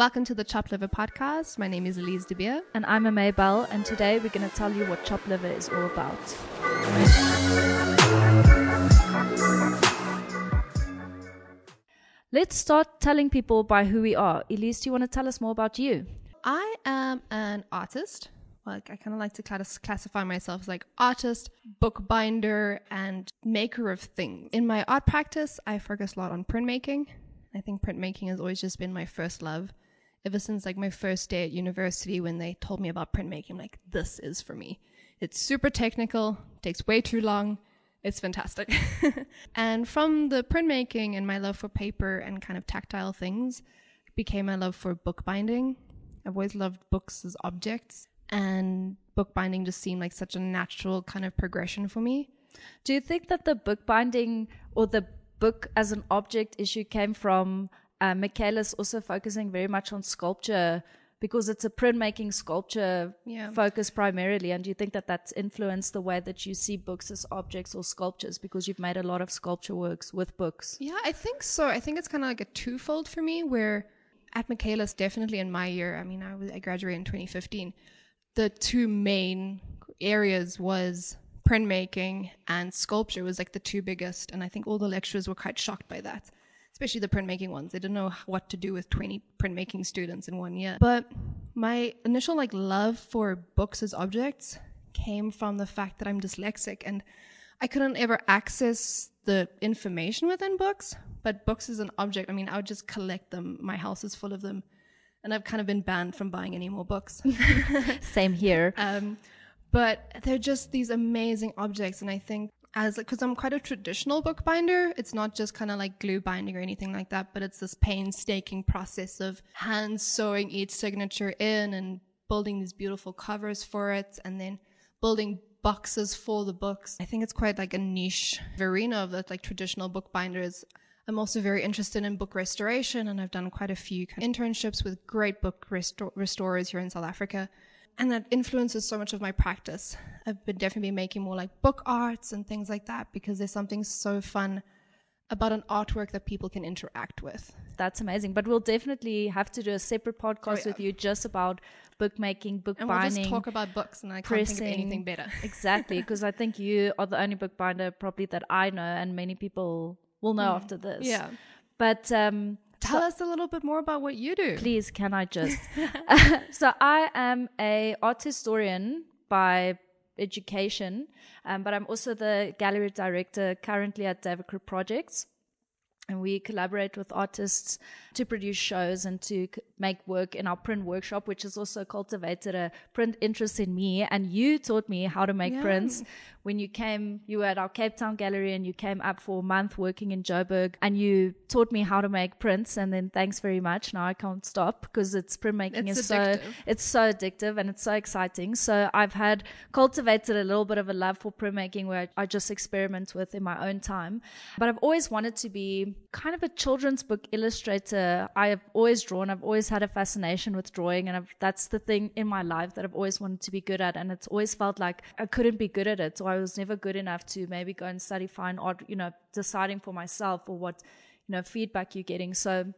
Welcome to the Chop Liver podcast. My name is Elise De Beer. And I'm a Maybell, and today we're going to tell you what Chop Liver is all about. Let's start telling people by who we are. Elise, do you want to tell us more about you? I am an artist. Like I kind of like to class- classify myself as like artist, bookbinder, and maker of things. In my art practice, I focus a lot on printmaking. I think printmaking has always just been my first love ever since like my first day at university when they told me about printmaking, like, this is for me. It's super technical, takes way too long. It's fantastic. and from the printmaking and my love for paper and kind of tactile things became my love for bookbinding. I've always loved books as objects and bookbinding just seemed like such a natural kind of progression for me. Do you think that the bookbinding or the book as an object issue came from uh, Michaelis also focusing very much on sculpture because it's a printmaking sculpture yeah. focus primarily. And do you think that that's influenced the way that you see books as objects or sculptures because you've made a lot of sculpture works with books? Yeah, I think so. I think it's kind of like a twofold for me where at Michaelis, definitely in my year, I mean, I, was, I graduated in 2015, the two main areas was printmaking and sculpture was like the two biggest. And I think all the lecturers were quite shocked by that especially the printmaking ones. They didn't know what to do with 20 printmaking students in one year. But my initial like love for books as objects came from the fact that I'm dyslexic and I couldn't ever access the information within books, but books as an object, I mean, I would just collect them. My house is full of them. And I've kind of been banned from buying any more books. Same here. Um, but they're just these amazing objects. And I think as because I'm quite a traditional bookbinder. It's not just kind of like glue binding or anything like that, but it's this painstaking process of hand sewing each signature in and building these beautiful covers for it, and then building boxes for the books. I think it's quite like a niche arena of that like traditional bookbinders. I'm also very interested in book restoration, and I've done quite a few kind of internships with great book restor- restorers here in South Africa and that influences so much of my practice. I've been definitely making more like book arts and things like that because there's something so fun about an artwork that people can interact with. That's amazing. But we'll definitely have to do a separate podcast oh, yeah. with you just about bookmaking, book and binding. We'll just talk about books, and I pressing. can't think of anything better. exactly, because I think you are the only bookbinder probably that I know, and many people will know mm. after this. Yeah. But um, Tell so, us a little bit more about what you do. Please, can I just? so I am a art historian by education, um, but I'm also the gallery director currently at David Projects. And we collaborate with artists to produce shows and to make work in our print workshop, which has also cultivated a print interest in me. And you taught me how to make prints, when you came, you were at our Cape Town gallery and you came up for a month working in Joburg and you taught me how to make prints. And then thanks very much. Now I can't stop because it's printmaking it's is addictive. so, it's so addictive and it's so exciting. So I've had cultivated a little bit of a love for printmaking where I just experiment with in my own time. But I've always wanted to be kind of a children's book illustrator. I have always drawn. I've always had a fascination with drawing and I've, that's the thing in my life that I've always wanted to be good at. And it's always felt like I couldn't be good at it. So I was never good enough to maybe go and study fine art, you know, deciding for myself or what, you know, feedback you're getting. So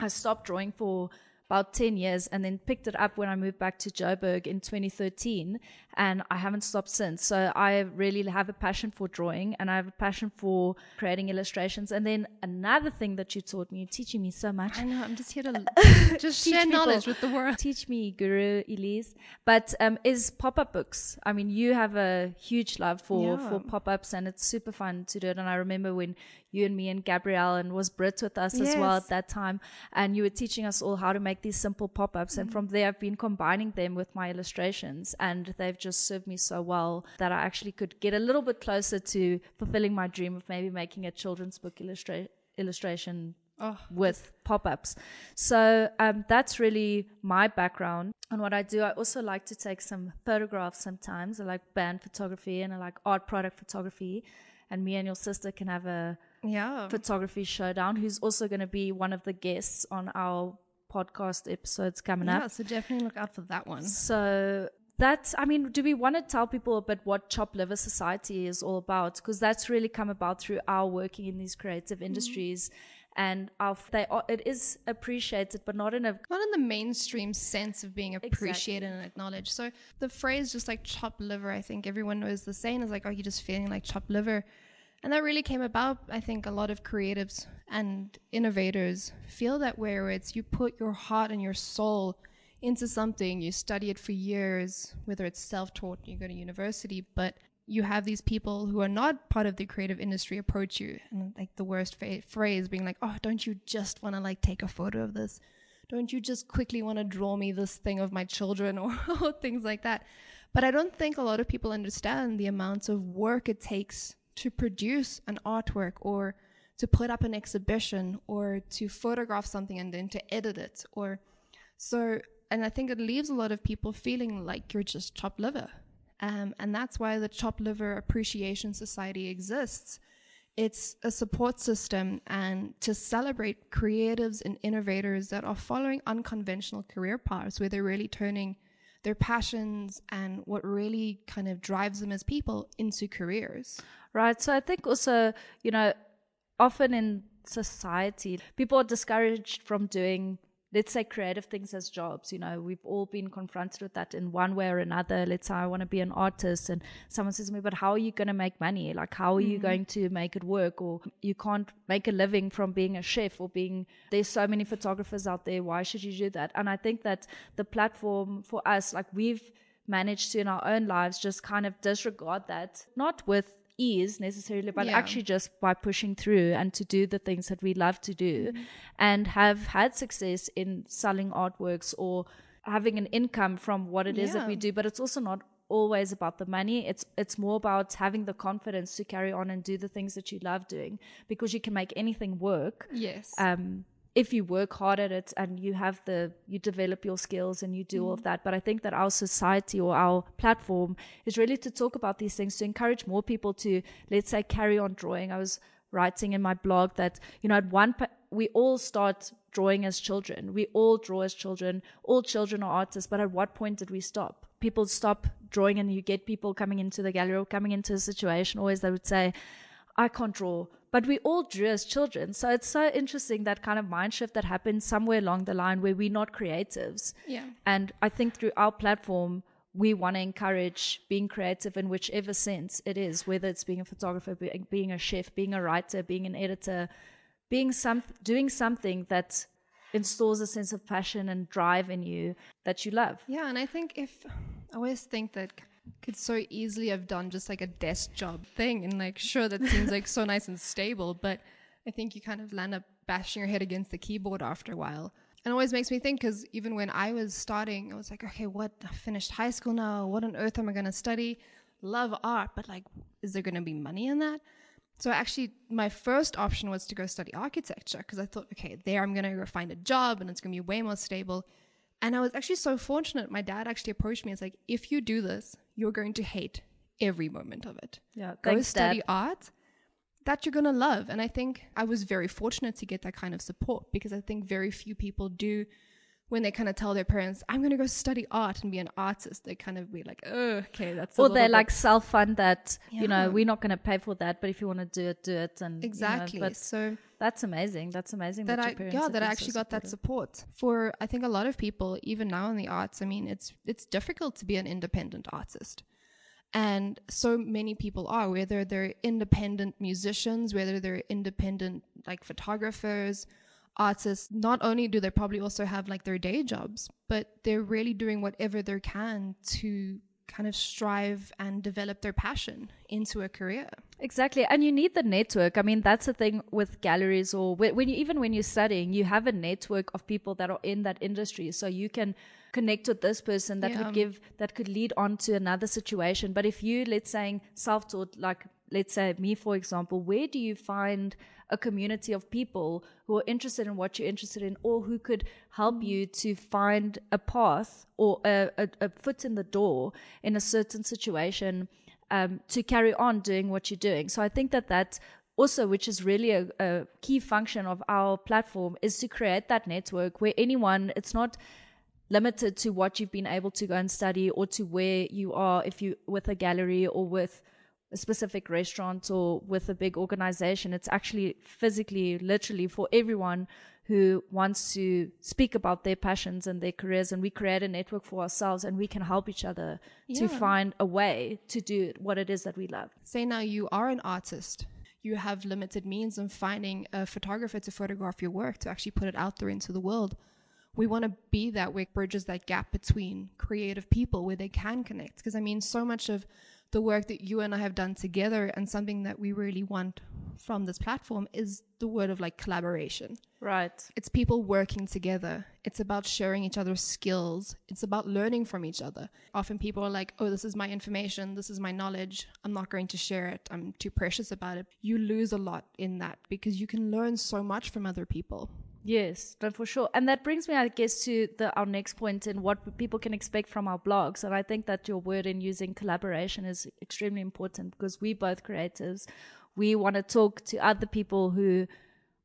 I stopped drawing for about 10 years and then picked it up when I moved back to Joburg in 2013 and I haven't stopped since. So I really have a passion for drawing and I have a passion for creating illustrations. And then another thing that you taught me, you're teaching me so much. I know, I'm just here to just share knowledge with the world. Teach me, Guru Elise. But um, is pop-up books. I mean, you have a huge love for, yeah. for pop-ups and it's super fun to do it. And I remember when you and me and Gabrielle and was Brit with us yes. as well at that time. And you were teaching us all how to make these simple pop-ups. Mm-hmm. And from there, I've been combining them with my illustrations and they've just served me so well that I actually could get a little bit closer to fulfilling my dream of maybe making a children's book illustra- illustration Oh, with pop ups. So um, that's really my background. And what I do, I also like to take some photographs sometimes. I like band photography and I like art product photography. And me and your sister can have a yeah. photography showdown, who's also going to be one of the guests on our podcast episodes coming yeah, up. Yeah, so definitely look out for that one. So that's, I mean, do we want to tell people a bit what Chop Liver Society is all about? Because that's really come about through our working in these creative mm-hmm. industries. and our, they are, it is appreciated, but not in a not in the mainstream sense of being appreciated exactly. and acknowledged. So the phrase just like chopped liver, I think everyone knows the saying is like, "Are you just feeling like chopped liver?" And that really came about. I think a lot of creatives and innovators feel that way, where it's you put your heart and your soul into something, you study it for years, whether it's self-taught, you go to university, but you have these people who are not part of the creative industry approach you. And like the worst fa- phrase being like oh don't you just want to like take a photo of this? Don't you just quickly want to draw me this thing of my children? or, or things like that. But i don't think a lot of people understand the amounts of work it takes to produce an artwork or to put up an exhibition or to photograph something and then to edit it or so and i think it leaves a lot of people feeling like you're just chopped liver um, and that's why the Chopped Liver Appreciation Society exists. It's a support system and to celebrate creatives and innovators that are following unconventional career paths where they're really turning their passions and what really kind of drives them as people into careers. Right. So I think also, you know, often in society, people are discouraged from doing let's say creative things as jobs. You know we've all been confronted with that in one way or another. Let's say i want to be an artist and someone says to me but how are you going to make money? Like how are mm-hmm. you going to make it work? Or you can't make a living from being a chef or being there's so many photographers out there. Why should you do that? And i think that the platform for us like we've managed to in our own lives just kind of disregard that not with ease necessarily, but yeah. actually just by pushing through and to do the things that we love to do mm-hmm. and have had success in selling artworks or having an income from what it is yeah. that we do. But it's also not always about the money. It's it's more about having the confidence to carry on and do the things that you love doing because you can make anything work. Yes. Um if you work hard at it and you have the you develop your skills and you do mm. all of mm. that but i think that our society or our platform is really to talk about these things to encourage more people to let's say carry on drawing i was writing in my blog that you know at one point we all start drawing as children we all draw as children all children are artists but at what point did we stop people stop drawing and you get people coming into the gallery or coming into a situation always they would say i can't draw but we all drew as children. So it's so interesting that kind of mind shift that happens somewhere along the line where we're not creatives. Yeah. And I think through our platform, we want to encourage being creative in whichever sense it is, whether it's being a photographer, being a chef, being a writer, being an editor, being some, doing something that installs a sense of passion and drive in you that you love. Yeah. And I think if, I always think that could so easily have done just like a desk job thing. And like, sure, that seems like so nice and stable, but I think you kind of land up bashing your head against the keyboard after a while. And it always makes me think because even when I was starting, I was like, okay, what? I finished high school now. What on earth am I going to study? Love art, but like, is there going to be money in that? So actually, my first option was to go study architecture because I thought, okay, there I'm going to go find a job and it's going to be way more stable. And I was actually so fortunate. My dad actually approached me. It's like, if you do this, you're going to hate every moment of it. Yeah, go thanks, study dad. art that you're going to love. And I think I was very fortunate to get that kind of support because I think very few people do when they kind of tell their parents, I'm going to go study art and be an artist, they kind of be like, oh, okay, that's. Or they're like self fund that, yeah. you know, we're not going to pay for that, but if you want to do it, do it. And exactly. You know, so that's amazing. That's amazing. That, that I, yeah, that I actually so got that support for. I think a lot of people, even now in the arts, I mean, it's it's difficult to be an independent artist. And so many people are, whether they're independent musicians, whether they're independent like photographers, artists, not only do they probably also have like their day jobs, but they're really doing whatever they can to kind of strive and develop their passion into a career. Exactly. And you need the network. I mean, that's the thing with galleries or when you, even when you're studying, you have a network of people that are in that industry. So you can connect with this person that yeah. could give, that could lead on to another situation. But if you, let's say, self taught, like, let's say me, for example, where do you find a community of people who are interested in what you're interested in or who could help you to find a path or a, a, a foot in the door in a certain situation um, to carry on doing what you're doing. So I think that that also, which is really a, a key function of our platform, is to create that network where anyone, it's not limited to what you've been able to go and study or to where you are if you with a gallery or with a specific restaurant or with a big organization. It's actually physically, literally for everyone who wants to speak about their passions and their careers. And we create a network for ourselves and we can help each other to find a way to do what it is that we love. Say now you are an artist. You have limited means of finding a photographer to photograph your work to actually put it out there into the world. We want to be that which bridges that gap between creative people where they can connect. Because I mean, so much of the work that you and I have done together and something that we really want from this platform is the word of like collaboration. Right. It's people working together. It's about sharing each other's skills. It's about learning from each other. Often people are like, oh, this is my information. This is my knowledge. I'm not going to share it. I'm too precious about it. You lose a lot in that because you can learn so much from other people. Yes, no, for sure. And that brings me, I guess, to the, our next point in what people can expect from our blogs. And I think that your word in using collaboration is extremely important because we both creatives. We want to talk to other people who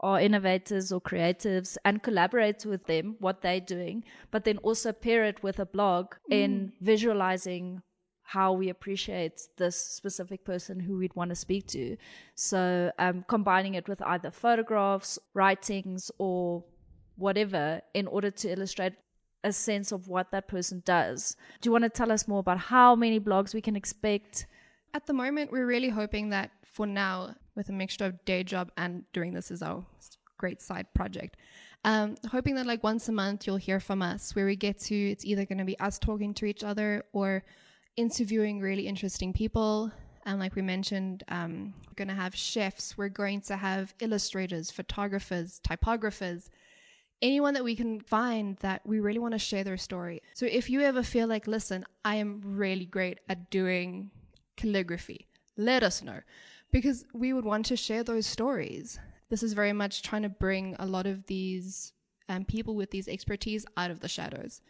are innovators or creatives and collaborate with them, what they're doing, but then also pair it with a blog in mm. visualizing how we appreciate this specific person who we'd want to speak to. So, um, combining it with either photographs, writings, or whatever in order to illustrate a sense of what that person does. Do you want to tell us more about how many blogs we can expect? At the moment, we're really hoping that for now, with a mixture of day job and doing this as our great side project, um, hoping that like once a month you'll hear from us where we get to, it's either going to be us talking to each other or interviewing really interesting people. And like we mentioned, um, we're going to have chefs, we're going to have illustrators, photographers, typographers, anyone that we can find that we really want to share their story. So if you ever feel like, listen, I am really great at doing calligraphy, let us know because we would want to share those stories. This is very much trying to bring a lot of these um, people with these expertise out of the shadows.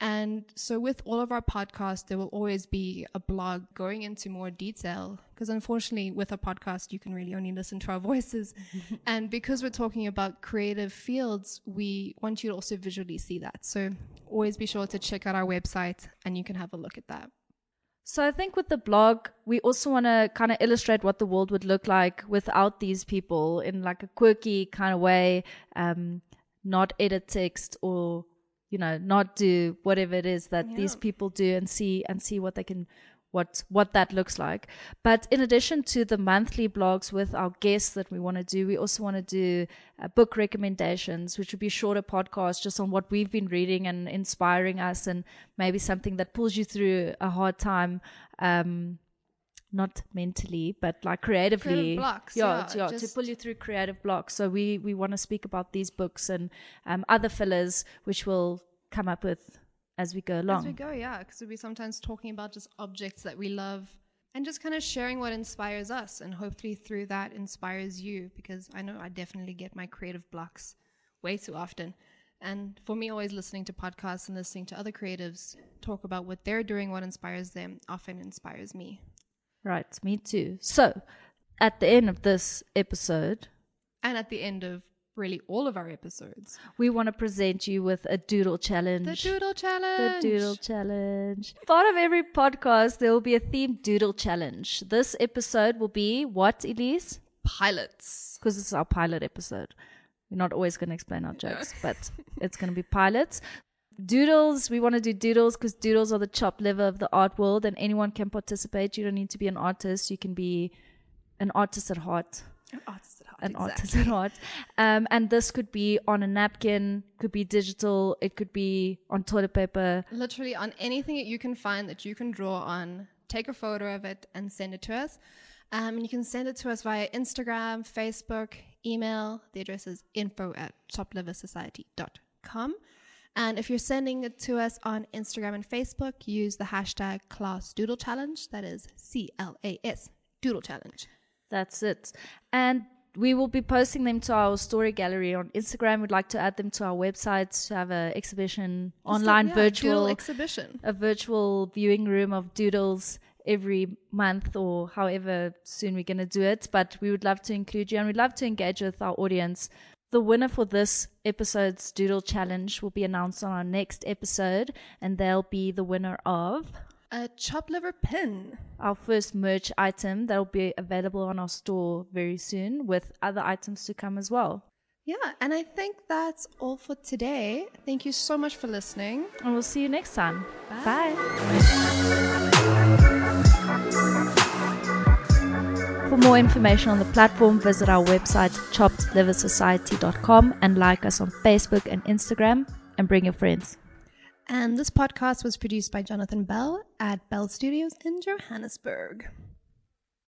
And so, with all of our podcasts, there will always be a blog going into more detail because, unfortunately, with a podcast, you can really only listen to our voices. and because we're talking about creative fields, we want you to also visually see that. So, always be sure to check out our website and you can have a look at that. So I think with the blog, we also want to kind of illustrate what the world would look like without these people in like a quirky kind of way, um, not edit text or, you know, not do whatever it is that these people do and see and see what they can, what, what that looks like. But in addition to the monthly blogs with our guests that we want to do, we also want to do uh, book recommendations, which would be shorter podcasts just on what we've been reading and inspiring us, and maybe something that pulls you through a hard time. Um, not mentally, but like creatively. Creative blocks, yeah, yeah, to- yeah, to pull you through creative blocks. So we we want to speak about these books and um, other fillers, which we'll come up with as we go along. As we go, yeah, because we'll be sometimes talking about just objects that we love and just kind of sharing what inspires us. And hopefully, through that, inspires you because I know I definitely get my creative blocks way too often. And for me, always listening to podcasts and listening to other creatives talk about what they're doing, what inspires them, often inspires me. Right, me too. So, at the end of this episode, And at the end of really all of our episodes, we want to present you with a doodle challenge. the Doodle Challenge. The doodle challenge. Part of every podcast, there will be a themed doodle challenge. This episode will be what, Elise? Pilots. Because it's our pilot episode. We're not always going to explain our jokes, but it's going to be pilots. Doodles, we want to do doodles because doodles are the chopped liver of the art world and anyone can participate. You don't need to be an artist. You can be an artist at heart. An artist at heart. An exactly. artist at heart. Um, and this could be on a napkin, could be digital, it could be on toilet paper. literally on anything that you can find that you can draw on take a photo of it and send it to us um, and you can send it to us via instagram facebook email the address is info at choppedliversociety.com and if you're sending it to us on instagram and facebook use the hashtag class doodle challenge that is c-l-a-s doodle challenge That's it. And we will be posting them to our story gallery on Instagram. We'd like to add them to our website to have an exhibition, online Yeah, doodle virtual, exhibition a virtual viewing room of doodles every month or however soon we're going to do it. But we would love to include you and we'd love to engage with our audience. The winner for this episode's doodle challenge will be announced on our next episode, and they'll be the winner of A chop liver pin. Our first merch item that will be available on our store very soon with other items to come as well. Yeah, and I think that's all for today. Thank you so much for listening. And we'll see you next time. Bye. Bye. More information on the platform, visit our website choppedliversociety.com and like us on Facebook and Instagram and bring your friends. And this podcast was produced by Jonathan Bell at Bell Studios in Johannesburg.